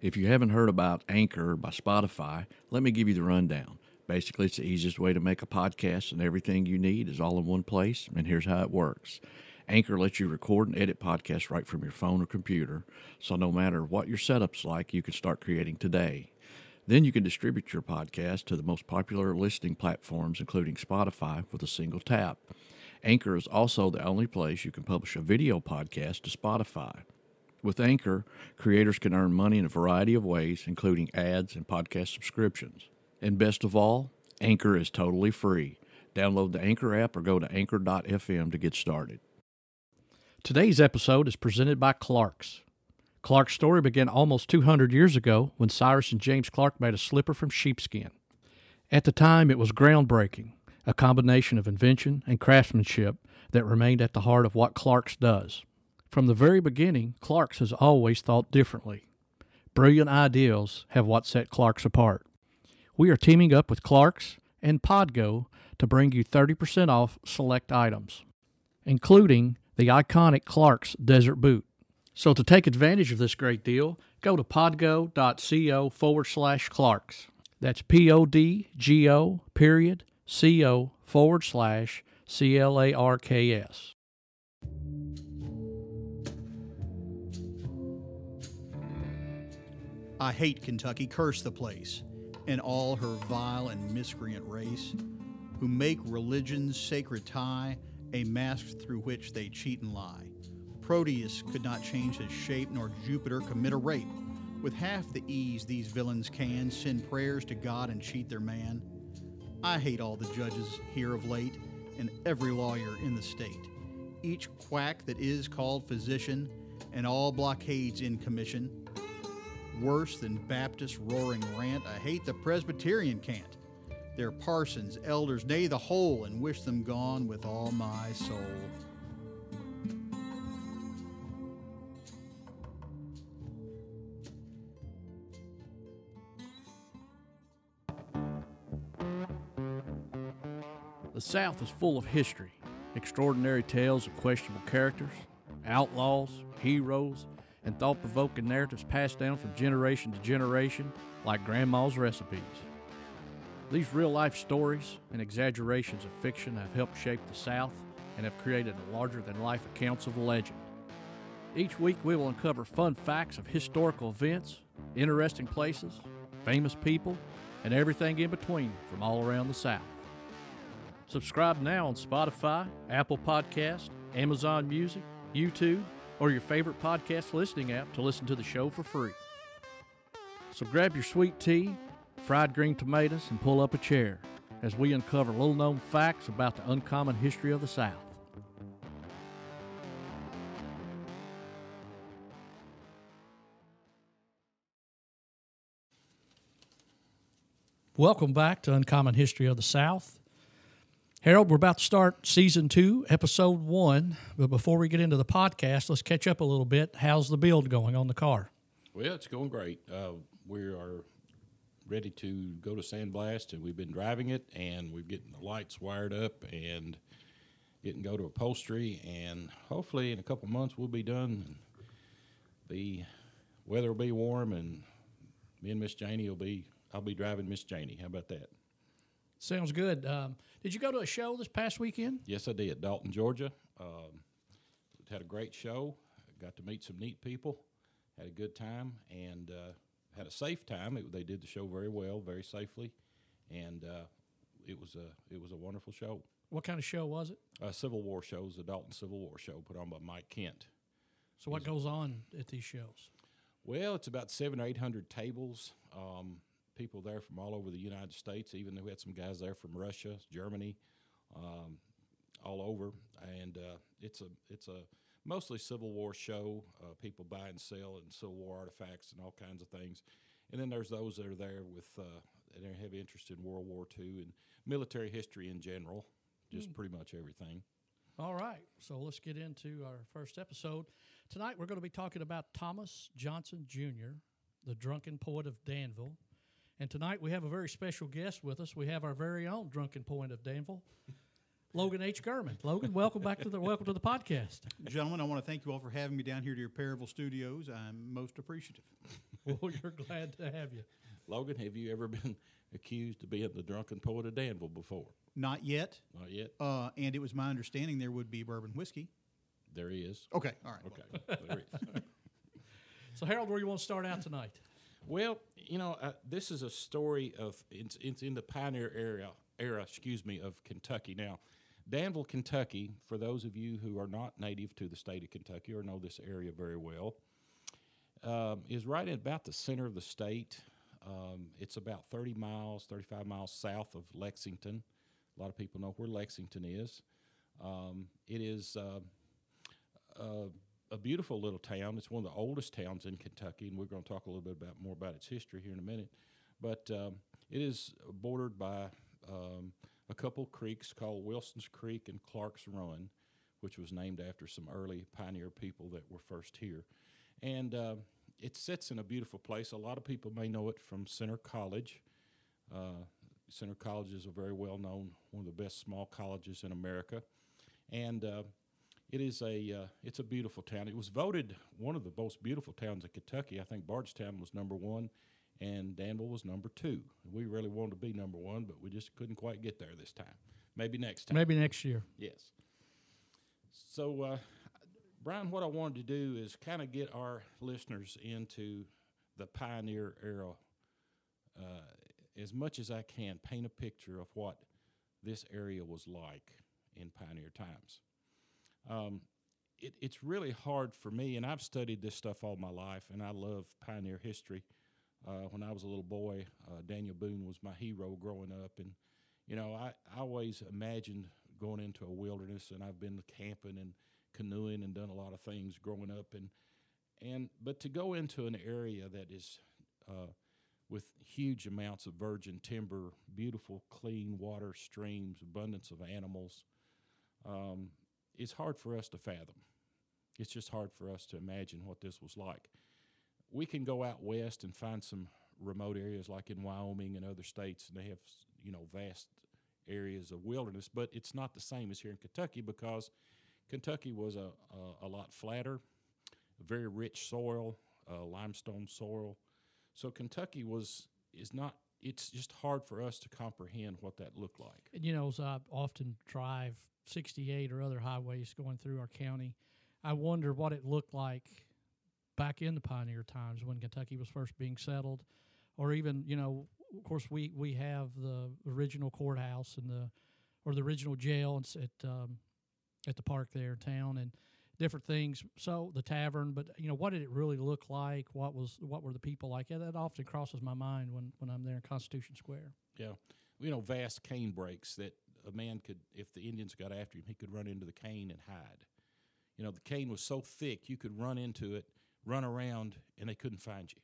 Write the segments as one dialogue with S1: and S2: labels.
S1: If you haven't heard about Anchor by Spotify, let me give you the rundown. Basically, it's the easiest way to make a podcast, and everything you need is all in one place. And here's how it works Anchor lets you record and edit podcasts right from your phone or computer, so no matter what your setup's like, you can start creating today. Then you can distribute your podcast to the most popular listening platforms, including Spotify, with a single tap. Anchor is also the only place you can publish a video podcast to Spotify. With Anchor, creators can earn money in a variety of ways, including ads and podcast subscriptions. And best of all, Anchor is totally free. Download the Anchor app or go to anchor.fm to get started.
S2: Today's episode is presented by Clark's. Clark's story began almost 200 years ago when Cyrus and James Clark made a slipper from sheepskin. At the time, it was groundbreaking, a combination of invention and craftsmanship that remained at the heart of what Clark's does. From the very beginning, Clark's has always thought differently. Brilliant ideals have what set Clark's apart. We are teaming up with Clark's and Podgo to bring you 30% off select items, including the iconic Clark's Desert Boot. So to take advantage of this great deal, go to podgo.co forward slash Clarks. That's P O D G O period C O forward slash C L A R K S.
S3: I hate Kentucky, curse the place, and all her vile and miscreant race, who make religion's sacred tie a mask through which they cheat and lie. Proteus could not change his shape, nor Jupiter commit a rape. With half the ease these villains can send prayers to God and cheat their man. I hate all the judges here of late, and every lawyer in the state. Each quack that is called physician, and all blockades in commission. Worse than Baptist roaring rant, I hate the Presbyterian cant. Their parsons, elders, nay, the whole, and wish them gone with all my soul.
S2: The South is full of history, extraordinary tales of questionable characters, outlaws, heroes, and thought provoking narratives passed down from generation to generation like Grandma's recipes. These real life stories and exaggerations of fiction have helped shape the South and have created larger than life accounts of legend. Each week, we will uncover fun facts of historical events, interesting places, famous people, and everything in between from all around the South. Subscribe now on Spotify, Apple Podcast, Amazon Music, YouTube, or your favorite podcast listening app to listen to the show for free. So grab your sweet tea, fried green tomatoes, and pull up a chair as we uncover little known facts about the uncommon history of the South. Welcome back to Uncommon History of the South. Harold, we're about to start season two, episode one. But before we get into the podcast, let's catch up a little bit. How's the build going on the car?
S4: Well, it's going great. Uh, we are ready to go to Sandblast, and we've been driving it, and we're getting the lights wired up, and getting go to upholstery, and hopefully in a couple months we'll be done. The weather will be warm, and me and Miss Janie will be. I'll be driving Miss Janie. How about that?
S2: Sounds good. Um, did you go to a show this past weekend?
S4: Yes, I did. Dalton, Georgia. Um, had a great show. Got to meet some neat people. Had a good time and uh, had a safe time. It, they did the show very well, very safely, and uh, it was a it was a wonderful show.
S2: What kind of show was it?
S4: A Civil War show, the Dalton Civil War show, put on by Mike Kent.
S2: So what goes on at these shows?
S4: Well, it's about seven or eight hundred tables. Um, people there from all over the United States. Even we had some guys there from Russia, Germany, um, all over. And uh, it's a it's a mostly Civil War show. Uh, people buy and sell and Civil War artifacts and all kinds of things. And then there's those that are there with uh, that have interest in World War II and military history in general, just pretty much everything.
S2: All right, so let's get into our first episode. Tonight we're going to be talking about Thomas Johnson Jr., the drunken poet of Danville. And tonight we have a very special guest with us. We have our very own drunken poet of Danville, Logan H. Gurman. Logan, welcome back to the welcome to the podcast.
S3: Gentlemen, I want to thank you all for having me down here to your Perryville studios. I'm most appreciative.
S2: well, you're glad to have you.
S4: Logan, have you ever been accused of being the drunken poet of Danville before?
S3: Not yet.
S4: Not yet.
S3: Uh, and it was my understanding there would be bourbon whiskey.
S4: There he is.
S3: Okay, all right.
S4: Okay, there he is.
S2: So, Harold, where you want to start out tonight?
S4: Well, you know, uh, this is a story of it's, it's in the pioneer area era, excuse me, of Kentucky. Now, Danville, Kentucky, for those of you who are not native to the state of Kentucky or know this area very well, um, is right at about the center of the state. Um, it's about 30 miles, 35 miles south of Lexington. A lot of people know where Lexington is. Um, it is uh, uh, a beautiful little town. It's one of the oldest towns in Kentucky, and we're going to talk a little bit about more about its history here in a minute. But um, it is bordered by um, a couple creeks called Wilson's Creek and Clark's Run, which was named after some early pioneer people that were first here. And uh, it sits in a beautiful place. A lot of people may know it from Centre College. Uh, Centre College is a very well known, one of the best small colleges in America. And uh, it is a uh, it's a beautiful town. It was voted one of the most beautiful towns in Kentucky. I think Bardstown was number one, and Danville was number two. We really wanted to be number one, but we just couldn't quite get there this time. Maybe next time.
S2: Maybe next year.
S4: Yes. So, uh, Brian, what I wanted to do is kind of get our listeners into the pioneer era uh, as much as I can, paint a picture of what this area was like in pioneer times. Um, it, it's really hard for me, and I've studied this stuff all my life, and I love pioneer history. Uh, when I was a little boy, uh, Daniel Boone was my hero growing up, and you know, I, I always imagined going into a wilderness, and I've been camping and canoeing and done a lot of things growing up, and and but to go into an area that is uh, with huge amounts of virgin timber, beautiful, clean water streams, abundance of animals, um, it's hard for us to fathom. It's just hard for us to imagine what this was like. We can go out west and find some remote areas like in Wyoming and other states, and they have you know vast areas of wilderness, but it's not the same as here in Kentucky because Kentucky was a, a, a lot flatter, very rich soil, uh, limestone soil. So Kentucky was is not. It's just hard for us to comprehend what that looked like.
S2: And, you know, as I often drive 68 or other highways going through our county, I wonder what it looked like back in the pioneer times when Kentucky was first being settled, or even you know, of course we we have the original courthouse and the or the original jail at um, at the park there in town and different things. So the tavern, but you know, what did it really look like? What was what were the people like? Yeah, that often crosses my mind when when I'm there in Constitution Square.
S4: Yeah, you know, vast cane breaks that a man could, if the Indians got after him, he could run into the cane and hide. You know, the cane was so thick you could run into it, run around, and they couldn't find you.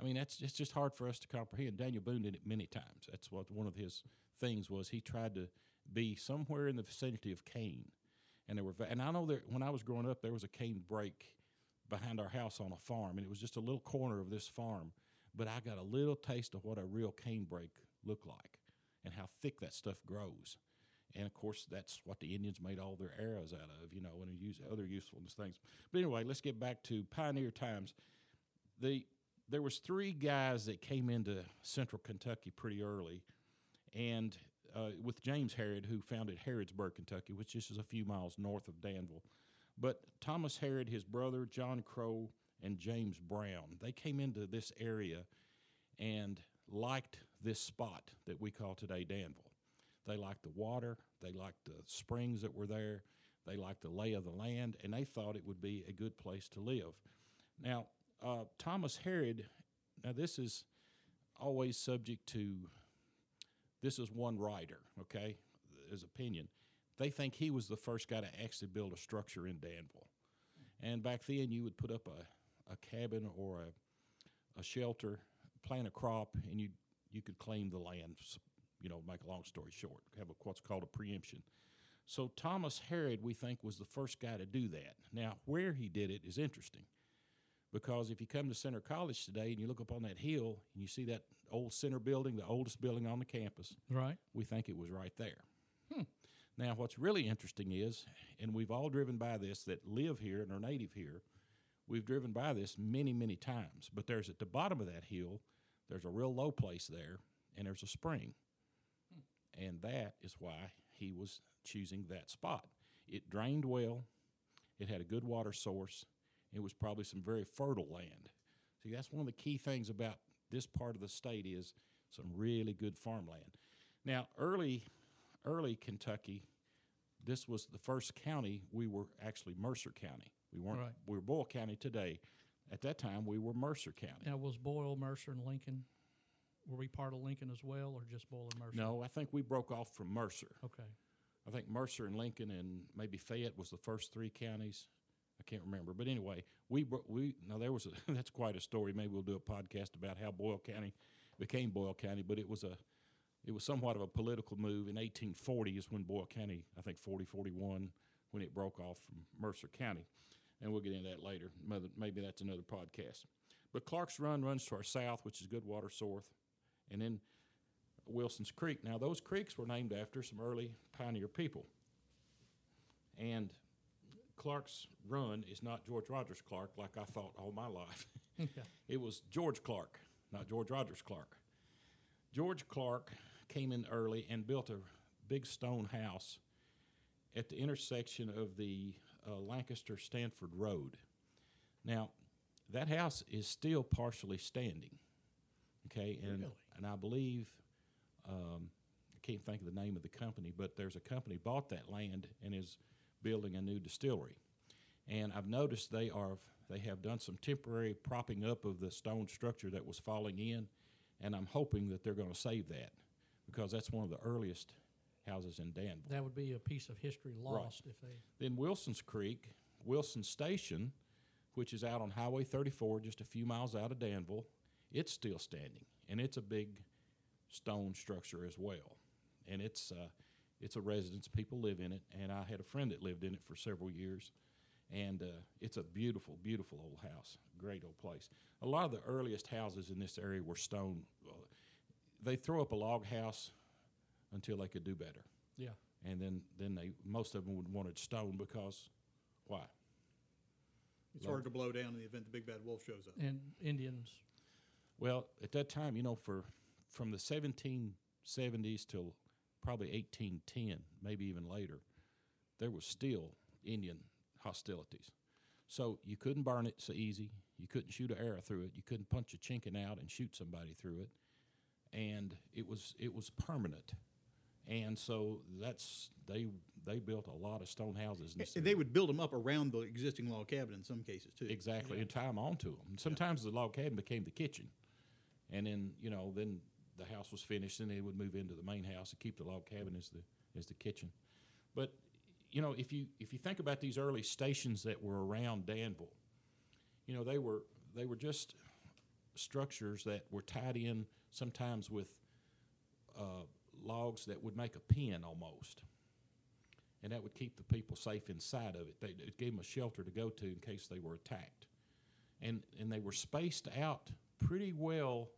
S4: I mean, that's it's just hard for us to comprehend. Daniel Boone did it many times. That's what one of his things was. He tried to be somewhere in the vicinity of cane, and there were. And I know that when I was growing up, there was a cane break behind our house on a farm, and it was just a little corner of this farm. But I got a little taste of what a real cane break looked like, and how thick that stuff grows. And of course, that's what the Indians made all their arrows out of, you know, and use other usefulness things. But anyway, let's get back to pioneer times. The there was three guys that came into central Kentucky pretty early, and uh, with James Harrod, who founded Harrodsburg, Kentucky, which is just a few miles north of Danville. But Thomas Harrod, his brother John Crow, and James Brown, they came into this area and liked this spot that we call today Danville. They liked the water, they liked the springs that were there, they liked the lay of the land, and they thought it would be a good place to live. Now, uh, Thomas Harrod, now this is always subject to, this is one writer, okay, his opinion. They think he was the first guy to actually build a structure in Danville. And back then, you would put up a, a cabin or a, a shelter, plant a crop, and you you could claim the land. You know, make a long story short, have a, what's called a preemption. So Thomas Harrod, we think, was the first guy to do that. Now, where he did it is interesting because if you come to Centre College today and you look up on that hill and you see that old center building, the oldest building on the campus,
S2: Right.
S4: we think it was right there. Hmm. Now, what's really interesting is, and we've all driven by this that live here and are native here, we've driven by this many, many times. But there's at the bottom of that hill, there's a real low place there, and there's a spring. Hmm. And that is why he was choosing that spot. It drained well, it had a good water source, it was probably some very fertile land. See, that's one of the key things about this part of the state is some really good farmland. Now, early, early Kentucky, this was the first county we were actually Mercer County. We weren't.
S2: Right.
S4: We were Boyle County today. At that time, we were Mercer County.
S2: Now, was Boyle, Mercer, and Lincoln, were we part of Lincoln as well, or just Boyle and Mercer?
S4: No, I think we broke off from Mercer.
S2: Okay.
S4: I think Mercer and Lincoln and maybe Fayette was the first three counties. I can't remember, but anyway, we we now there was a that's quite a story. Maybe we'll do a podcast about how Boyle County became Boyle County, but it was a it was somewhat of a political move. In 1840 is when Boyle County, I think 40 41, when it broke off from Mercer County, and we'll get into that later. Maybe that's another podcast. But Clark's Run runs to our south, which is good water source, and then Wilson's Creek. Now, those creeks were named after some early pioneer people. And Clark's Run is not George Rogers Clark, like I thought all my life. it was George Clark, not George Rogers Clark. George Clark came in early and built a big stone house at the intersection of the uh, Lancaster Stanford Road. Now, that house is still partially standing. Okay, and and I believe um, I can't think of the name of the company, but there's a company bought that land and is building a new distillery. And I've noticed they are they have done some temporary propping up of the stone structure that was falling in, and I'm hoping that they're going to save that because that's one of the earliest houses in Danville.
S2: That would be a piece of history lost if they.
S4: Then Wilson's Creek, Wilson Station, which is out on Highway 34, just a few miles out of Danville, it's still standing, and it's a big stone structure as well. And it's uh, it's a residence. People live in it, and I had a friend that lived in it for several years. And uh, it's a beautiful, beautiful old house, great old place. A lot of the earliest houses in this area were stone. Uh, they throw up a log house until they could do better
S2: Yeah.
S4: and then then they most of them would wanted stone because why?
S3: It's hard to blow down in the event the big bad wolf shows up.
S2: And Indians.
S4: Well, at that time, you know, for from the 1770s till probably 1810, maybe even later, there was still Indian hostilities. So you couldn't burn it so easy. You couldn't shoot an arrow through it. You couldn't punch a chinking out and shoot somebody through it. And it was it was permanent. And so that's they they built a lot of stone houses. In this
S3: And they would build them up around the existing log cabin in some cases too.
S4: Exactly, and tie them onto them. Sometimes the log cabin became the kitchen, and then you know then the house was finished, and they would move into the main house and keep the log cabin as the as the kitchen. But you know if you if you think about these early stations that were around Danville, you know they were they were just structures that were tied in sometimes with uh, logs that would make a pen almost and that would keep the people safe inside of it. They, it gave them a shelter to go to in case they were attacked, and and they were spaced out pretty well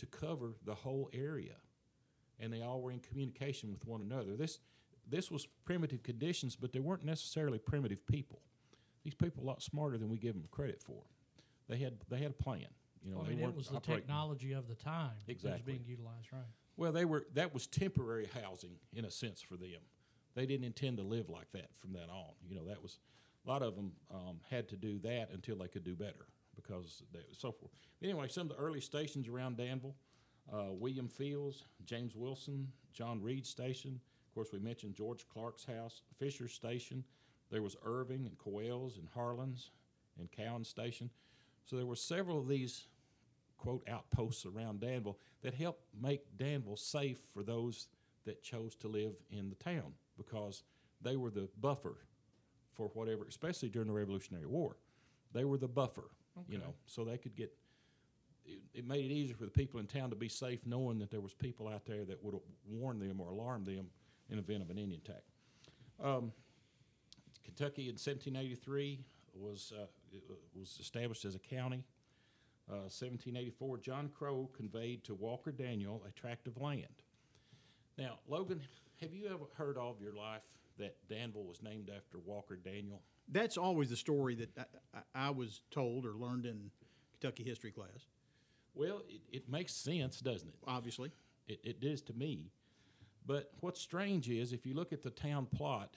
S4: to cover the whole area, and they all were in communication with one another. This this was primitive conditions, but they weren't necessarily primitive people. These people are a lot smarter than we give them credit for. They had they had a plan. You know,
S2: I
S4: they
S2: mean, it was the
S4: operating-
S2: technology of the time that was
S4: Exactly.
S2: being utilized, right?
S4: well, they were that was temporary housing in a sense for them. They didn't intend to live like that from then on. You know, that was a lot of them um, had to do that until they could do better because they so forth. Anyway, some of the early stations around Danville, uh, William Fields, James Wilson, John Reed Station. Of course, we mentioned George Clark's house, Fisher Station. There was Irving and Coel's and Harlan's and Cowan Station. So there were several of these quote outposts around Danville that helped make Danville safe for those that chose to live in the town because they were the buffer for whatever, especially during the Revolutionary War. They were the buffer, you know, so they could get. It, it made it easier for the people in town to be safe, knowing that there was people out there that would warn them or alarm them in event of an Indian attack. Um, Kentucky in 1783 was uh, was established as a county. Uh, 1784, John Crow conveyed to Walker Daniel a tract of land. Now, Logan, have you ever heard all of your life that Danville was named after Walker Daniel?
S3: That's always the story that I, I, was told or learned in Kentucky history class.
S4: Well, it, it makes sense, doesn't it?
S3: Obviously,
S4: It, it is to me. But what's strange is if you look at the town plot,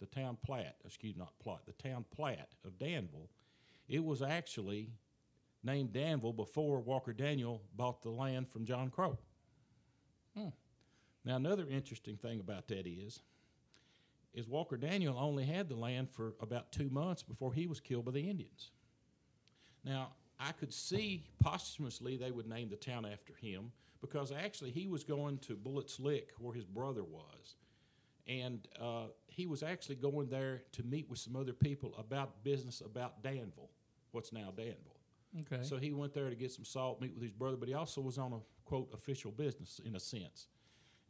S4: the town plat, excuse me, not plot, the town plat of Danville, it was actually named Danville before Walker Daniel bought the land from John Crow. Hmm. Now, another interesting thing about that is, is Walker Daniel only had the land for about two months before he was killed by the Indians. Now, I could see posthumously they would name the town after him because actually he was going to Bullitt's Lick where his brother was. And uh, he was actually going there to meet with some other people about business about Danville, what's now Danville.
S2: Okay.
S4: So he went there to get some salt, meet with his brother, but he also was on a quote official business in a sense.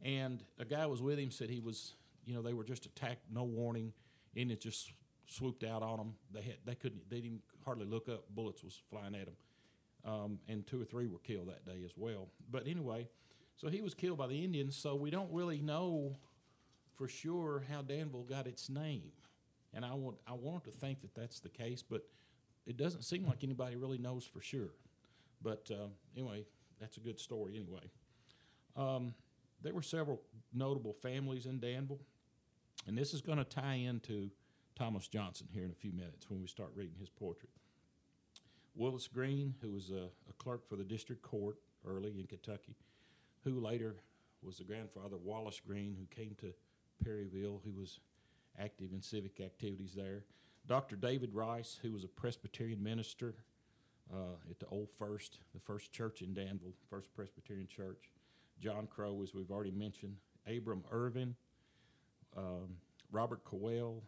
S4: And a guy was with him said he was, you know, they were just attacked, no warning, and it just swooped out on them. They had they couldn't they didn't hardly look up. Bullets was flying at them, um, and two or three were killed that day as well. But anyway, so he was killed by the Indians. So we don't really know for sure how Danville got its name, and I want I want to think that that's the case, but it doesn't seem like anybody really knows for sure. But uh, anyway, that's a good story anyway. Um, there were several notable families in Danville, and this is going to tie into Thomas Johnson here in a few minutes when we start reading his portrait. Willis Green, who was a, a clerk for the district court early in Kentucky, who later was the grandfather of Wallace Green, who came to Perryville, who was active in civic activities there. Dr. David Rice, who was a Presbyterian minister uh, at the Old First, the first church in Danville, First Presbyterian Church. John Crow, as we've already mentioned. Abram Irvin, um, Robert Cowell,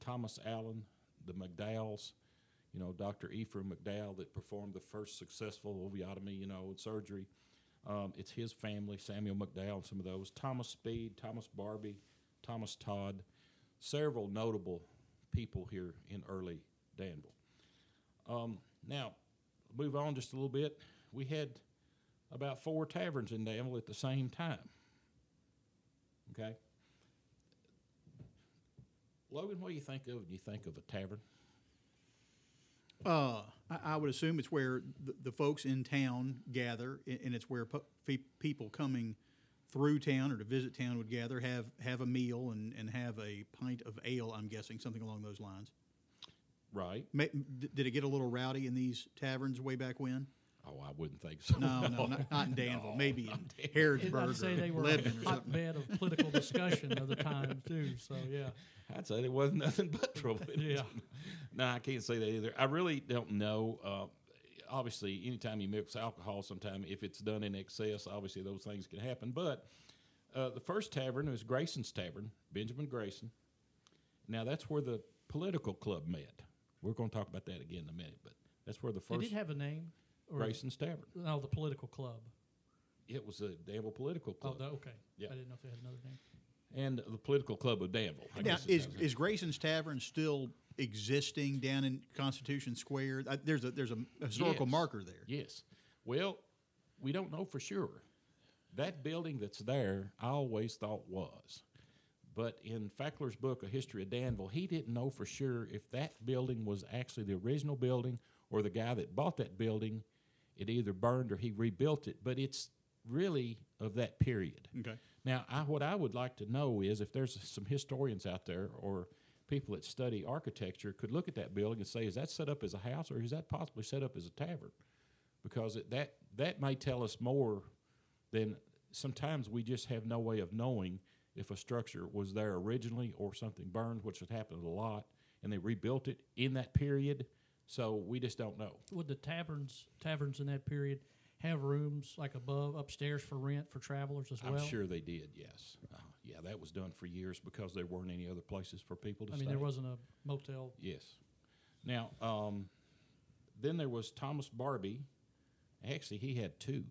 S4: Thomas Allen, the McDowells, you know, Dr. Ephraim McDowell that performed the first successful ovariotomy, you know, surgery. Um, it's his family, Samuel McDowell, and some of those. Thomas Speed, Thomas Barbee, Thomas Todd, several notable people here in early Danville. Um, now, move on just a little bit. We had about four taverns in Danville at the same time. Okay? Logan, what do you think of when you think of a tavern?
S3: uh, I, I would assume it's where the, the folks in town gather, and it's where people coming through town or to visit town would gather, have have a meal, and, and have a pint of ale. I'm guessing something along those lines.
S4: Right.
S3: Ma- Did it get a little rowdy in these taverns way back when?
S4: Oh, I wouldn't think so.
S3: No, no, not, not in Danville.
S4: No,
S3: Maybe
S4: not
S3: in
S4: Danville.
S3: Harrodsburg
S2: I'd say
S3: or
S2: they were
S3: Lebanon
S2: a
S3: or
S2: hotbed of political discussion of the time too. So yeah,
S4: I'd say there wasn't nothing but trouble.
S2: Yeah.
S4: no, I can't say that either. I really don't know. Uh, obviously, anytime you mix alcohol, sometime if it's done in excess, obviously those things can happen. But uh, the first tavern was Grayson's Tavern, Benjamin Grayson. Now that's where the political club met. We're going to talk about that again in a minute, but that's where the
S2: did
S4: first
S2: it have a name? Or
S4: Grayson's Tavern.
S2: No, the political club.
S4: It was the Danville political
S2: Oh,
S4: club,
S2: the, okay.
S4: Yeah.
S2: I didn't know if they had another name.
S4: and the political club of Danville. I
S3: Now,
S4: guess
S3: is,
S4: how
S3: Grayson's Tavern still existing down in Constitution Square? Uh, there's a there's a historical
S4: Yes.
S3: marker there.
S4: Yes. Well, we don't know for sure. That building that's there, I always thought was. But in Fackler's book, A History of Danville, he didn't know for sure if that building was actually the original building or the guy that bought that building, it either burned or he rebuilt it. But it's really of that period.
S3: Okay.
S4: Now, I, what I would like to know is if there's some historians out there or people that study architecture could look at that building and say, is that set up as a house or is that possibly set up as a tavern? Because it, that that may tell us more than sometimes we just have no way of knowing if a structure was there originally or something burned, which has happened a lot, and they rebuilt it in that period. So we just don't know.
S2: Would the taverns taverns in that period have rooms like above upstairs for rent for travelers as well?
S4: I'm sure they did. Yes. Uh, yeah, that was done for years because there weren't any other places for people to
S2: I
S4: stay.
S2: mean, there wasn't a motel.
S4: Yes. Now, um, then there was Thomas Barbee. Actually, he had two.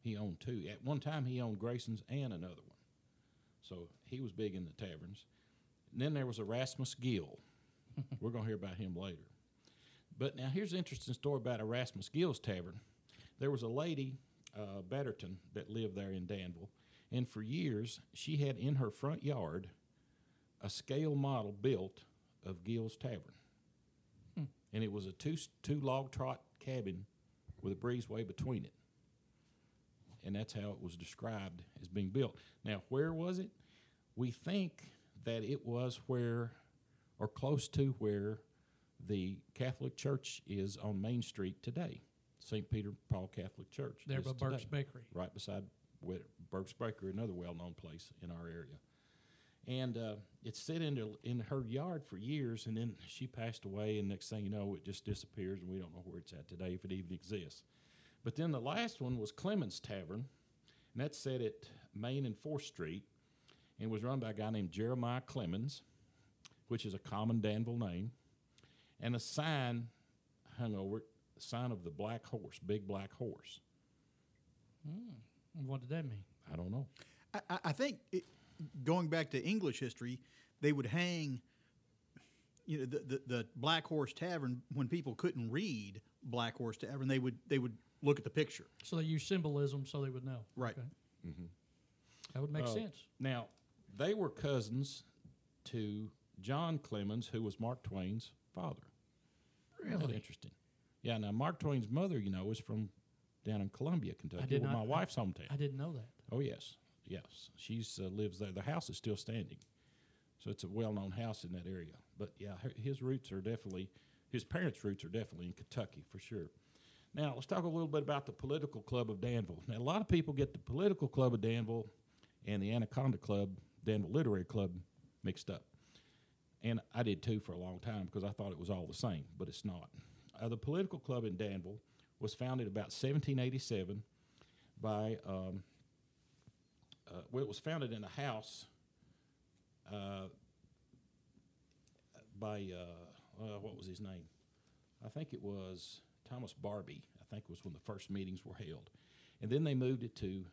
S4: He owned two. At one time, he owned Grayson's and another one. So he was big in the taverns. And then there was Erasmus Gill. We're going to hear about him later. But now here's an interesting story about Erasmus Gill's tavern. There was a lady, uh, Betterton, that lived there in Danville, and for years she had in her front yard a scale model built of Gill's Tavern, and it was a two two log trot cabin with a breezeway between it, and that's how it was described as being built. Now, where was it? We think that it was where, or close to where, the Catholic Church is on Main Street today, St. Peter Paul Catholic Church.
S2: There by Burke's
S4: today
S2: Bakery.
S4: right beside Burke's Bakery, another well-known place in our area. And uh, it sit in, in her yard for years, and then she passed away, and next thing you know, it just disappears, and we don't know where it's at today, if it even exists. But then the last one was Clemens Tavern, and that's set at Main and Fourth Street, and was run by a guy named Jeremiah Clemens, which is a common Danville name, and a sign hung over it, a sign of the black horse, big black horse.
S2: What did that mean?
S4: I don't know.
S3: I, I- I think it, going back to English history, they would hang, you know, the, the, the Black Horse Tavern when people couldn't read Black Horse Tavern. They would they would look at the picture.
S2: So they use symbolism so they would know.
S3: Right.
S2: Okay. That would make
S4: Uh,
S2: sense.
S4: Now, they were cousins to John Clemens, who was Mark Twain's father.
S2: Really?
S4: interesting? Yeah. Now, Mark Twain's mother, you know, was from down in Columbia, Kentucky,
S2: did
S4: where
S2: not-
S4: my wife's hometown.
S2: I didn't know that.
S4: Oh yes, yes. She's uh, lives there. The house is still standing, so it's a well-known house in that area. But yeah, her, his roots are definitely his parents' roots are definitely in Kentucky for sure. Now let's talk a little bit about the political club of Danville. Now a lot of people get the political club of Danville and the Anaconda Club, Danville Literary Club, mixed up, and I did too for a long time because I thought it was all the same, but it's not. Uh, the political club in Danville was founded about 1787 by um, uh, well, it was founded in a house uh, by uh, uh, what was his name? I think it was Thomas Barbee. I think was when the first meetings were held, and then they moved it to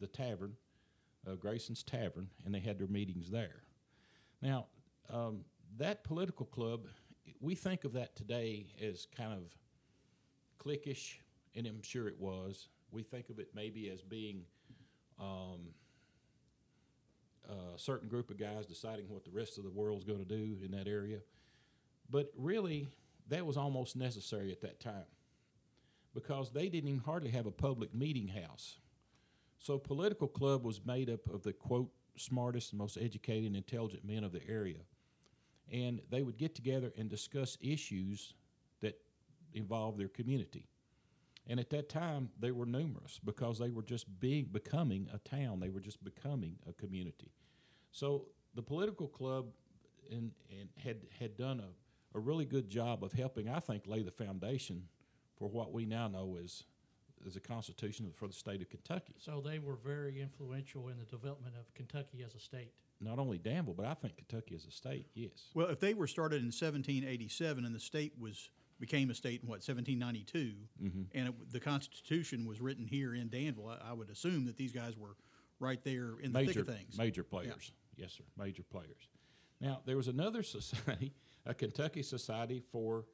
S4: the tavern, uh, Grayson's Tavern, and they had their meetings there. Now, um, that political club, we think of that today as kind of cliquish, and I'm sure it was. We think of it maybe as being um, a certain group of guys deciding what the rest of the world's going to do in that area. But really, that was almost necessary at that time because they didn't even hardly have a public meeting house. So, political club was made up of the quote smartest and most educated and intelligent men of the area, and they would get together and discuss issues that involved their community. And at that time, they were numerous because they were just being becoming a town. They were just becoming a community. So the political club and, had had done a, a really good job of helping, I think, lay the foundation for what we now know as as a constitution for the state of Kentucky.
S2: So they were very influential in the development of Kentucky as a state.
S4: Not only Danville, but I think Kentucky as a state. Yes.
S3: Well, if they were started in 1787 and the state was became a state in what 1792, mm-hmm. and it, the Constitution was written here in Danville, I, I would assume that these guys were right there in the thick of things.
S4: major players. Yes, sir. Major players. Now there was another society, a Kentucky Society for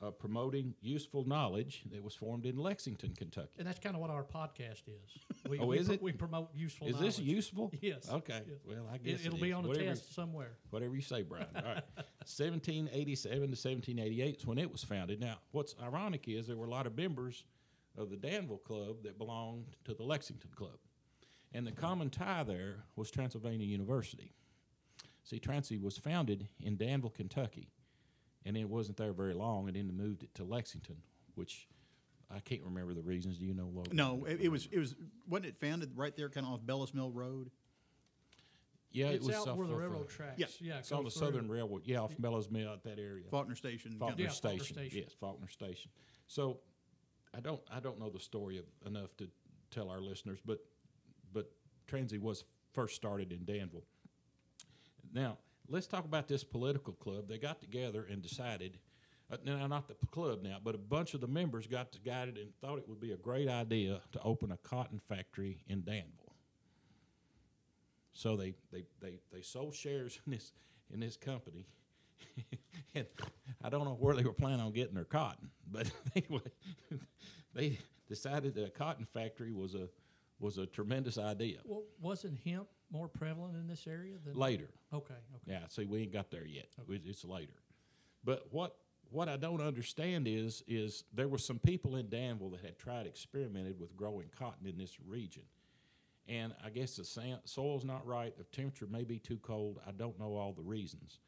S4: uh, promoting useful knowledge that was formed in Lexington, Kentucky.
S2: And that's kind of what our podcast is. We,
S4: Oh,
S2: we
S4: is it?
S2: We promote useful
S4: Is
S2: knowledge.
S4: this useful?
S2: Yes.
S4: Okay.
S2: yes.
S4: Well, I guess
S2: It, it'll
S4: it
S2: be on a
S4: Whatever-
S2: test somewhere.
S4: Whatever you say, Brian. All right. 1787 to 1788 is when it was founded. Now, what's ironic is there were a lot of members of the Danville Club that belonged to the Lexington Club. And the common tie there was Transylvania University. See, Transy was founded in Danville, Kentucky, and it wasn't there very long, and then they moved it to Lexington, which I can't remember the reasons. Do you know, Logan?
S3: No, it, it was it was wasn't it founded right there, kind of off Bellows Mill Road?
S4: Yeah,
S2: it's
S4: it was
S2: out
S4: off
S2: where the
S4: of, uh,
S2: railroad tracks.
S3: yeah,
S2: yeah.
S4: It's on the
S2: through.
S4: Southern Railroad. Yeah, off Bellows Mill at that area.
S3: Faulkner Station.
S4: Faulkner
S2: Yeah, Faulkner
S4: Station.
S2: Station.
S4: Yes, Faulkner Station. So, I don't I don't know the story of, enough to tell our listeners, but but Transy was first started in Danville. Now, let's talk about this political club. They got together and decided. Uh, now, not the club now, but a bunch of the members got together and thought it would be a great idea to open a cotton factory in Danville. So they, they, they, they sold shares in this in this company, and I don't know where they were planning on getting their cotton, but anyway, they decided that a cotton factory was a was a tremendous idea.
S2: Well, wasn't hemp more prevalent in this area than
S4: later.
S2: Okay, okay.
S4: Yeah, see, we ain't got there yet. It- It's later. But what what I don't understand is is there were some people in Danville that had tried experimented with growing cotton in this region, and I guess the sa- soil's not right. The temperature may be too cold. I don't know all the reasons,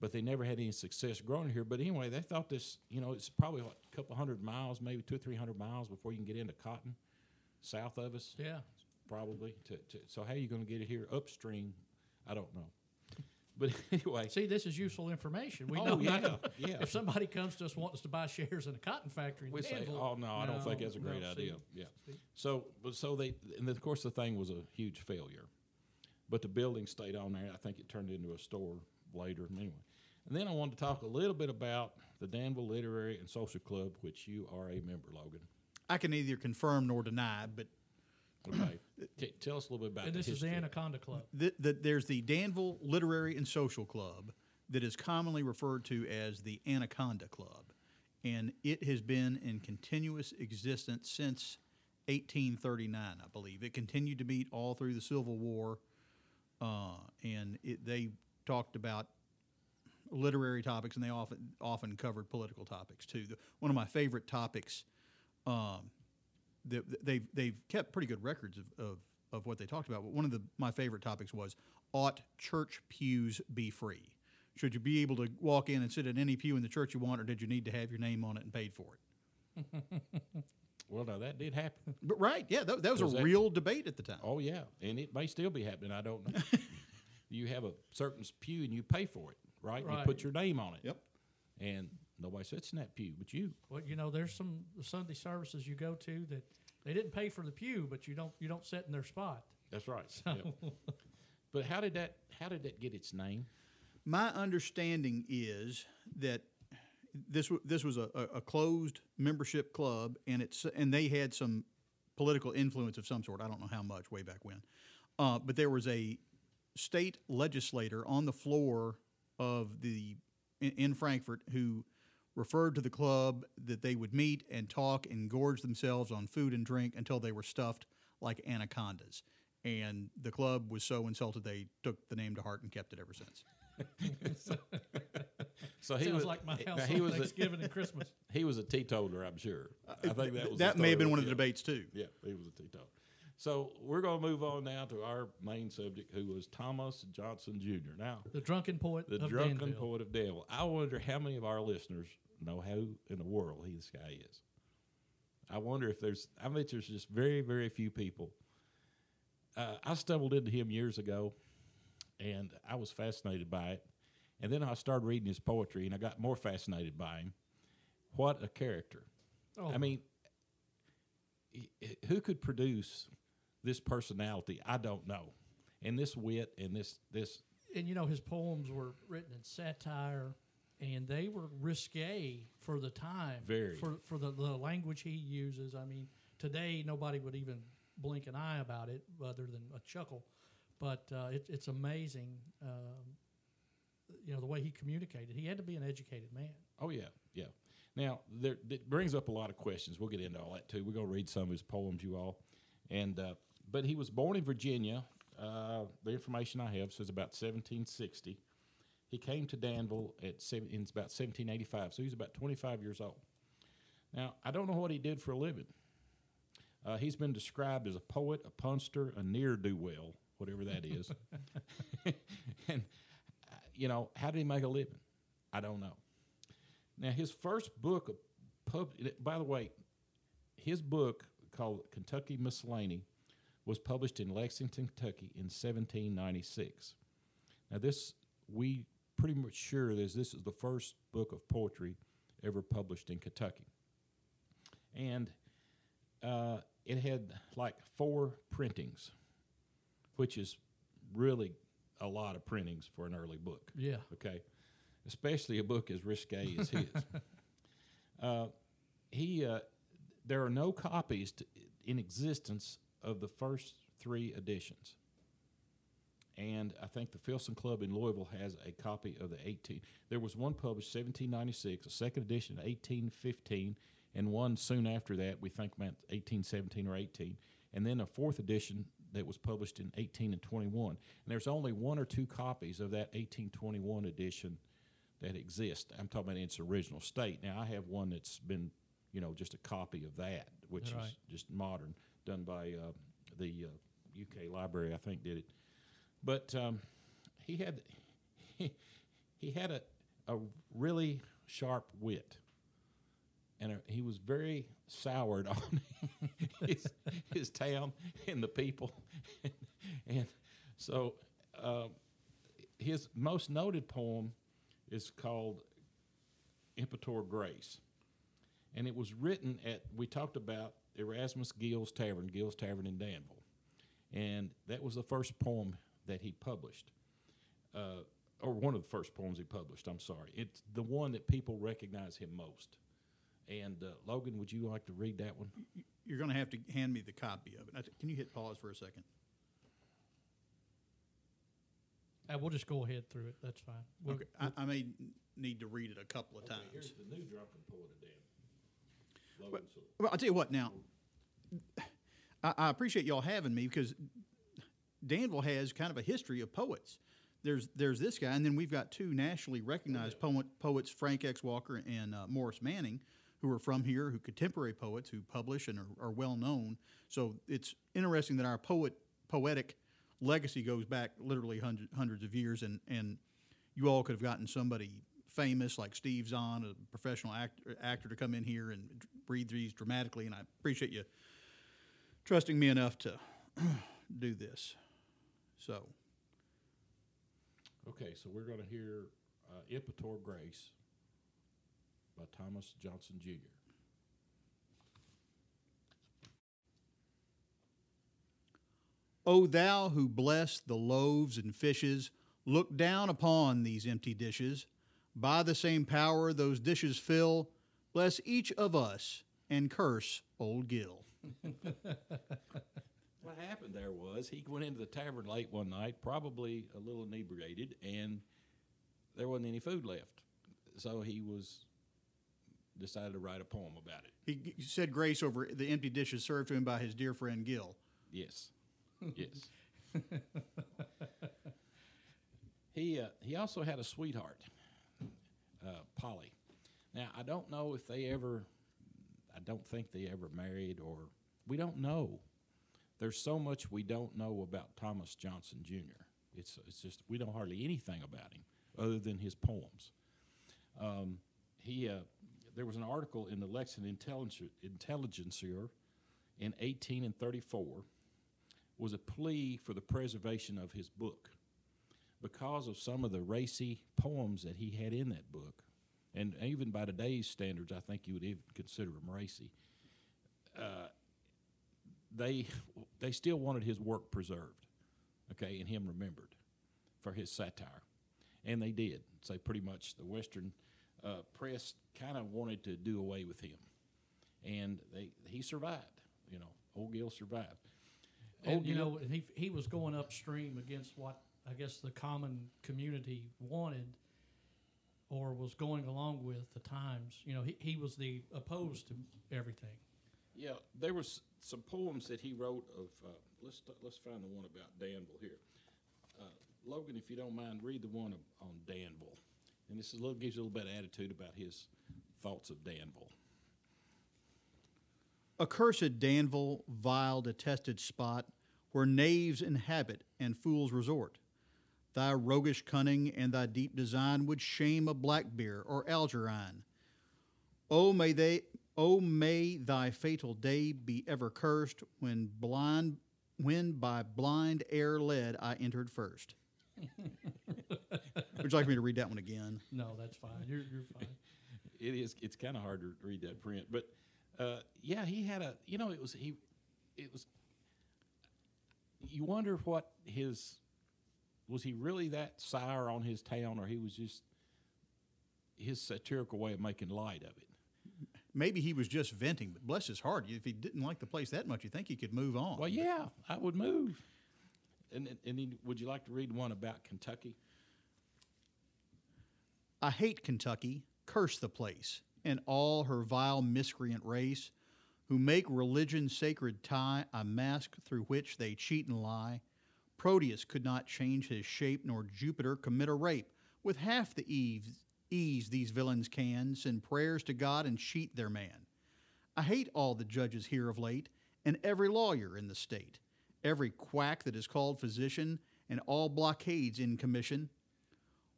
S4: but they never had any success growing here. But anyway, they thought this. You know, it's probably like a couple hundred miles, maybe two or three hundred miles before you can get into cotton, south of us
S2: Yeah.
S4: Probably. To, to, so how are you going to get it here upstream? I don't know. But anyway,
S2: See, this is useful information. We
S4: Oh,
S2: know
S4: yeah,
S2: now.
S4: yeah.
S2: If somebody comes to us wants to buy shares in a cotton factory,
S4: we say,
S2: Danville,
S4: "Oh no, I don't think that's a great
S2: no,
S4: idea."
S2: see,
S4: Yeah.
S2: see.
S4: So, but so they, and of course, the thing was a huge failure. But the building stayed on there. I think it turned into a store later. Anyway, and then I wanted to talk a little bit about the Danville Literary and Social Club, which you are a member, Logan.
S3: I can neither confirm nor deny, but
S4: Okay, T- tell us a little bit about.
S2: And
S4: the
S2: this is the. Anaconda Club.
S3: th- th- there's the Danville Literary and Social Club that is commonly referred to as the Anaconda Club, and it has been in continuous existence since 1839, I believe. It continued to meet all through the Civil War, uh, and it, they talked about literary topics, and they often often covered political topics too. The, one of my favorite topics. Um, that that they've they've kept pretty good records of, of, of what they talked about. But one of the my favorite topics was ought church pews be free? Should you be able to walk in and sit in any pew in the church you want, or did you need to have your name on it and paid for it?
S4: Well, now that did happen.
S3: But right, yeah, that, that was
S4: Was
S3: a
S4: that-
S3: real debate at the time.
S4: Oh yeah, and it may still be happening. I don't know. you have a certain pew and you pay for it, right? You put your name on it.
S3: Yep.
S4: And nobody sits in that pew, but you.
S2: Well, you know, there's some Sunday services you go to that they didn't pay for the pew, but you don't you don't sit in their spot.
S4: That's right. Yep. But how did that? How did that get its name?
S3: My understanding is that this this was a, a, a closed membership club, and it's and they had some political influence of some sort. I don't know how much way back when, uh, but there was a state legislator on the floor of the in, in Frankfort who referred to the club that they would meet and talk and gorge themselves on food and drink until they were stuffed like anacondas. And the club was so insulted they took the name to heart and kept it ever since.
S4: So he
S2: Sounds
S4: was
S2: like my house
S4: he
S2: on
S4: was a,
S2: Thanksgiving and Christmas.
S4: he was a teetotaler, I'm sure. Uh, I think that was
S3: that may have been one of the
S4: him.
S3: debates too.
S4: Yeah, he was a teetotaler. So we're going to move on now to our main subject, who was Thomas Johnson Jr. Now,
S2: The drunken poet
S4: the
S2: of
S4: drunken
S2: Danville.
S4: poet of Danville. I wonder how many of our listeners know who in the world he this guy is. I wonder if there's. I bet there's just very, very few people. Uh, I stumbled into him years ago, and I was fascinated by it. And then I started reading his poetry, and I got more fascinated by him. What a character!
S2: Oh,
S4: I mean, who could produce this personality? I don't know, and this wit and this this
S2: and you know his poems were written in satire, and they were risque for the time.
S4: Very.
S2: for for the, the language he uses. I mean, today nobody would even blink an eye about it, other than a chuckle. But uh, it, it's amazing, um, you know, the way he communicated. He had to be an educated man.
S4: Oh yeah, yeah. Now there it brings up a lot of questions. We'll get into all that too. We're going to read some of his poems, you all. And uh, but he was born in Virginia. Uh, the information I have says about 1760. He came to Danville at seven, in about 1785, so he's about 25 years old. Now I don't know what he did for a living. Uh, he's been described as a poet, a punster, a near do well, whatever that is. and uh, you know, how did he make a living? I don't know. Now, his first book, pub, by the way, his book called Kentucky Miscellany was published in Lexington, Kentucky in 1796. Now, this, we pretty much sure this, this is the first book of poetry ever published in Kentucky. And uh, it had like four printings, which is really a lot of printings for an early book
S2: Yeah,
S4: okay, especially a book as risque as his. uh, he, uh, there are no copies to, in existence of the first three editions, and I think the Filson Club in Louisville has a copy of the 18. There was one published 1796, a second edition 1815, and one soon after that. We think about 1817 or 18, and then a fourth edition that was published in 18 and 21. And there's only one or two copies of that 1821 edition that exist. I'm talking about in its original state. Now I have one that's been, you know, just a copy of that, which
S2: Right.
S4: is just modern, done by uh, the uh, UK Library, I think, did it. But um, he had he, he had a a really sharp wit, and uh he was very soured on his his town and the people, and so uh, his most noted poem is called Impetor Grace, and it was written at we talked about Erasmus Gill's Tavern, Gill's Tavern in Danville, and that was the first poem that he published, uh, or one of the first poems he published. I'm sorry, it's the one that people recognize him most. And uh, Logan, would you like to read that one?
S3: You're going to have to hand me the copy of it. Can you hit pause for a second?
S2: Uh, we'll just go ahead through it. That's fine. We'll-
S3: Okay, I, I may need to read it a couple of times.
S4: the new drunken poet of Dan. So-
S3: Well, I'll tell you what. Now, I, I appreciate y'all having me because Danville has kind of a history of poets. There's there's this guy, and then we've got two nationally recognized poet, poets, Frank X. Walker and uh, Maurice Manning, who are from here, who contemporary poets who publish and are, are well known. So it's interesting that our poet poetic legacy goes back literally hundred, hundreds of years, and and you all could have gotten somebody famous like Steve Zahn, a professional actor, actor to come in here and read these dramatically, and I appreciate you trusting me enough to do this. So,
S4: Okay, so we're going to hear uh, Grace by Thomas Johnson Jr.
S3: O thou who bless the loaves and fishes, look down upon these empty dishes. By the same power those dishes fill, bless each of us and curse old Gill.
S4: What happened there was he went into the tavern late one night, probably a little inebriated, and there wasn't any food left. So he was decided to write a poem about it.
S3: He g- said grace over the empty dishes served to him by his dear friend Gill.
S4: Yes, yes. he uh, he also had a sweetheart, uh, Polly. Now I don't know if they ever. I don't think they ever married, or we don't know. There's so much we don't know about Thomas Johnson Jr. It's it's just we know hardly anything about him other than his poems. Um, he uh, there was an article in the Lexington Intelligencer, Intelligencer in 1834 was a plea for the preservation of his book because of some of the racy poems that he had in that book. And even by today's standards, I think you would even consider them racy. Uh, they, they still wanted his work preserved, okay, and him remembered for his satire. And they did. So pretty much the Western uh, press kind of wanted to do away with him. And they, he survived, you know, old Gill survived.
S2: And
S4: Old
S2: you
S4: Gill-
S2: know, he he was going upstream against what I guess the common community wanted, or was going along with the times. You know, he, he was the opposed to everything.
S4: Yeah, there was some poems that he wrote of. Uh, let's let's find the one about Danville here. Uh, Logan, if you don't mind, read the one of, on Danville, and this is a little, gives you a little bit of attitude about his thoughts of Danville.
S3: Accursed Danville, vile detested spot, where knaves inhabit and fools resort. Thy roguish cunning and thy deep design would shame a Blackbeard or Algerine. Oh, may they, oh, may thy fatal day be ever cursed when blind, when by blind air led I entered first. Would you like me to read that one again?
S2: No, that's fine. You're you're fine.
S4: It is. It's kind of hard to read that print, but uh, yeah, he had a. You know, it was he. It was. You wonder what his. Was he really that sour on his town, or he was just his satirical way of making light of it?
S3: Maybe he was just venting, but bless his heart, if he didn't like the place that much, you think he could move on.
S4: Well, yeah, I would move. And and- and then, would you like to read one about Kentucky?
S3: I hate Kentucky, curse the place. and all her vile miscreant race, who make religion's sacred tie a mask through which they cheat and lie. Proteus could not change his shape, nor Jupiter commit a rape. With half the ease, ease these villains can send prayers to God and cheat their man. I hate all the judges here of late, and every lawyer in the state, every quack that is called physician, and all blockades in commission.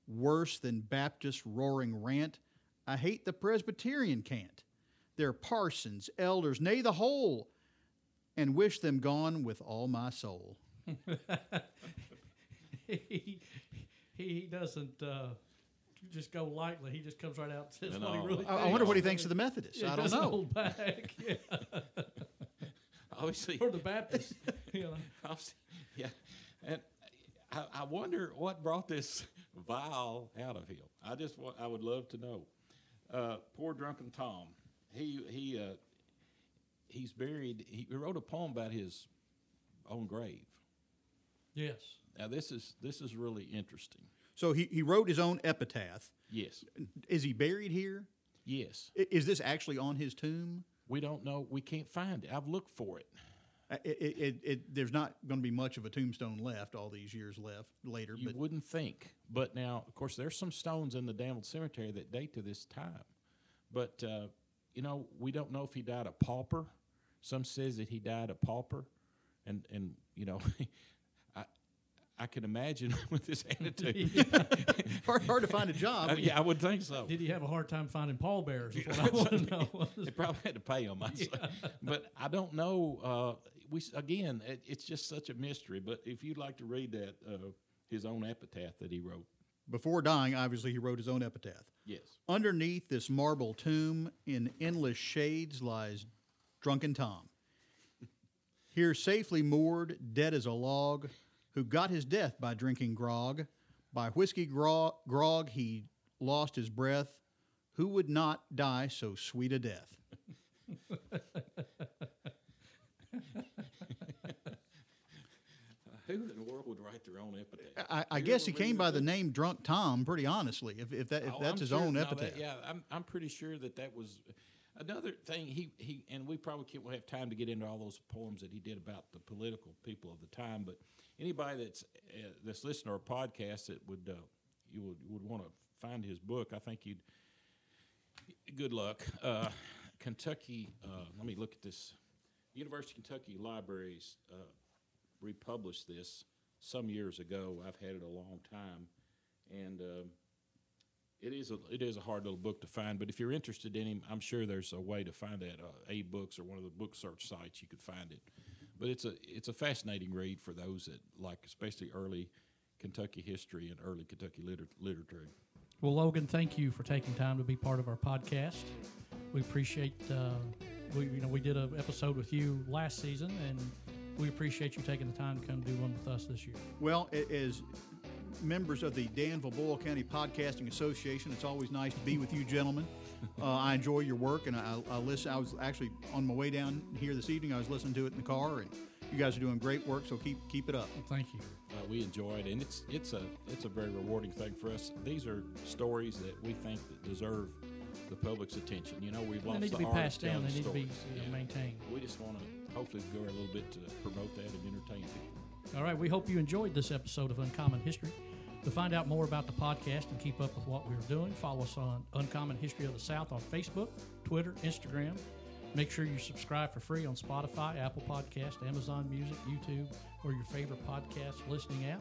S3: Worse than Baptist roaring rant, I hate the Presbyterian cant, their parsons, elders, nay, the whole, and wish them gone with all my soul.
S2: He, he doesn't uh, just go lightly. He just comes right out and says
S4: No,
S2: what he really
S3: I, I wonder what he thinks of the Methodists.
S2: Yeah,
S3: I don't know.
S2: hold back. Yeah.
S4: Obviously,
S2: or the Baptist. You know.
S4: obviously, yeah. And I, I wonder what brought this vile out of him. I just wa- I would love to know. Uh, poor drunken Tom. He he uh, he's buried. He wrote a poem about his own grave.
S2: Yes.
S4: Now this is this is really interesting.
S3: So he, he wrote his own epitaph.
S4: Yes,
S3: Is he buried here?
S4: yes.
S3: Is this actually on his tomb?
S4: We don't know. We can't find it. I've looked for it.
S3: It, it, it, it, there's not going to be much of a tombstone left all these years left later.
S4: You
S3: but
S4: wouldn't think. But now, of course, there's some stones in the Danville Cemetery that date to this time. But, uh, you know, we don't know if he died a pauper. Some says that he died a pauper. And, and you know, I, I can imagine with this attitude.
S3: hard, hard to find a job.
S4: Uh, yeah, I would think so.
S2: Did he have a hard time finding pallbearers? Is what I want to know.
S4: They probably had to pay him. I'd. But I don't know. Uh, we again, it, it's just such a mystery. But if you'd like to read that, uh, his own epitaph that he wrote,
S3: Before dying, obviously, he wrote his own epitaph.
S4: yes,
S3: Underneath this marble tomb, in endless shades, lies drunken Tom. Here, safely moored, dead as a log, who got his death by drinking grog. By whiskey grog, grog he lost his breath. Who would not die so sweet a death?
S4: who in the world would write their own epitaph?
S3: I, I guess he came by the name Drunk Tom. Pretty honestly, if, if that if
S4: Oh,
S3: that's
S4: I'm
S3: his
S4: sure-
S3: own
S4: no, that-
S3: epitaph.
S4: yeah, I'm, I'm pretty sure that that was another thing. He, he and we probably can't have time to get into all those poems that he did about the political people of the time. But anybody that's uh, that's listening to our podcast that would uh, you would would want to find his book, I think you'd. Good luck, uh, Kentucky. Uh, let me look at this. University of Kentucky Libraries uh, republished this some years ago. I've had it a long time, and. It is a it is a hard little book to find, but if you're interested in him, I'm sure there's a way to find that. Uh, a books or one of the book search sites you could find it. But it's a it's a fascinating read for those that like, especially early Kentucky history and early Kentucky liter- literature.
S2: Well, Logan, thank you for taking time to be part of our podcast. We appreciate. Uh, we you know we did an episode with you last season, and we appreciate you taking the time to come do one with us this year.
S3: Well, a- as members of the Danville Boyle County Podcasting Association, it's always nice to be with you, gentlemen. Uh, I enjoy your work, and I, I listen. I was actually on my way down here this evening. I was listening to it in the car, and you guys are doing great work. So keep keep it up.
S2: Thank you.
S4: Uh, we enjoy it, and it's it's a it's a very rewarding thing for us. These are stories that we think that deserve the public's attention. You know, we've
S2: They
S4: lost
S2: need to
S4: the
S2: be
S4: art
S2: passed down.
S4: telling
S2: They need to be
S4: stories.
S2: you know, maintained.
S4: We just want to hopefully go a little bit to promote that and entertain people.
S2: All right, we hope you enjoyed this episode of Uncommon History. To find out more about the podcast and keep up with what we're doing, follow us on Uncommon History of the South on Facebook, Twitter, Instagram. Make sure you subscribe for free on Spotify, Apple Podcast, Amazon Music, YouTube, or your favorite podcast listening app.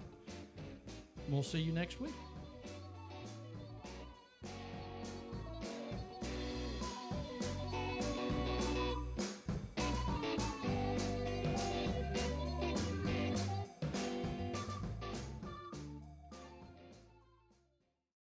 S2: We'll see you next week.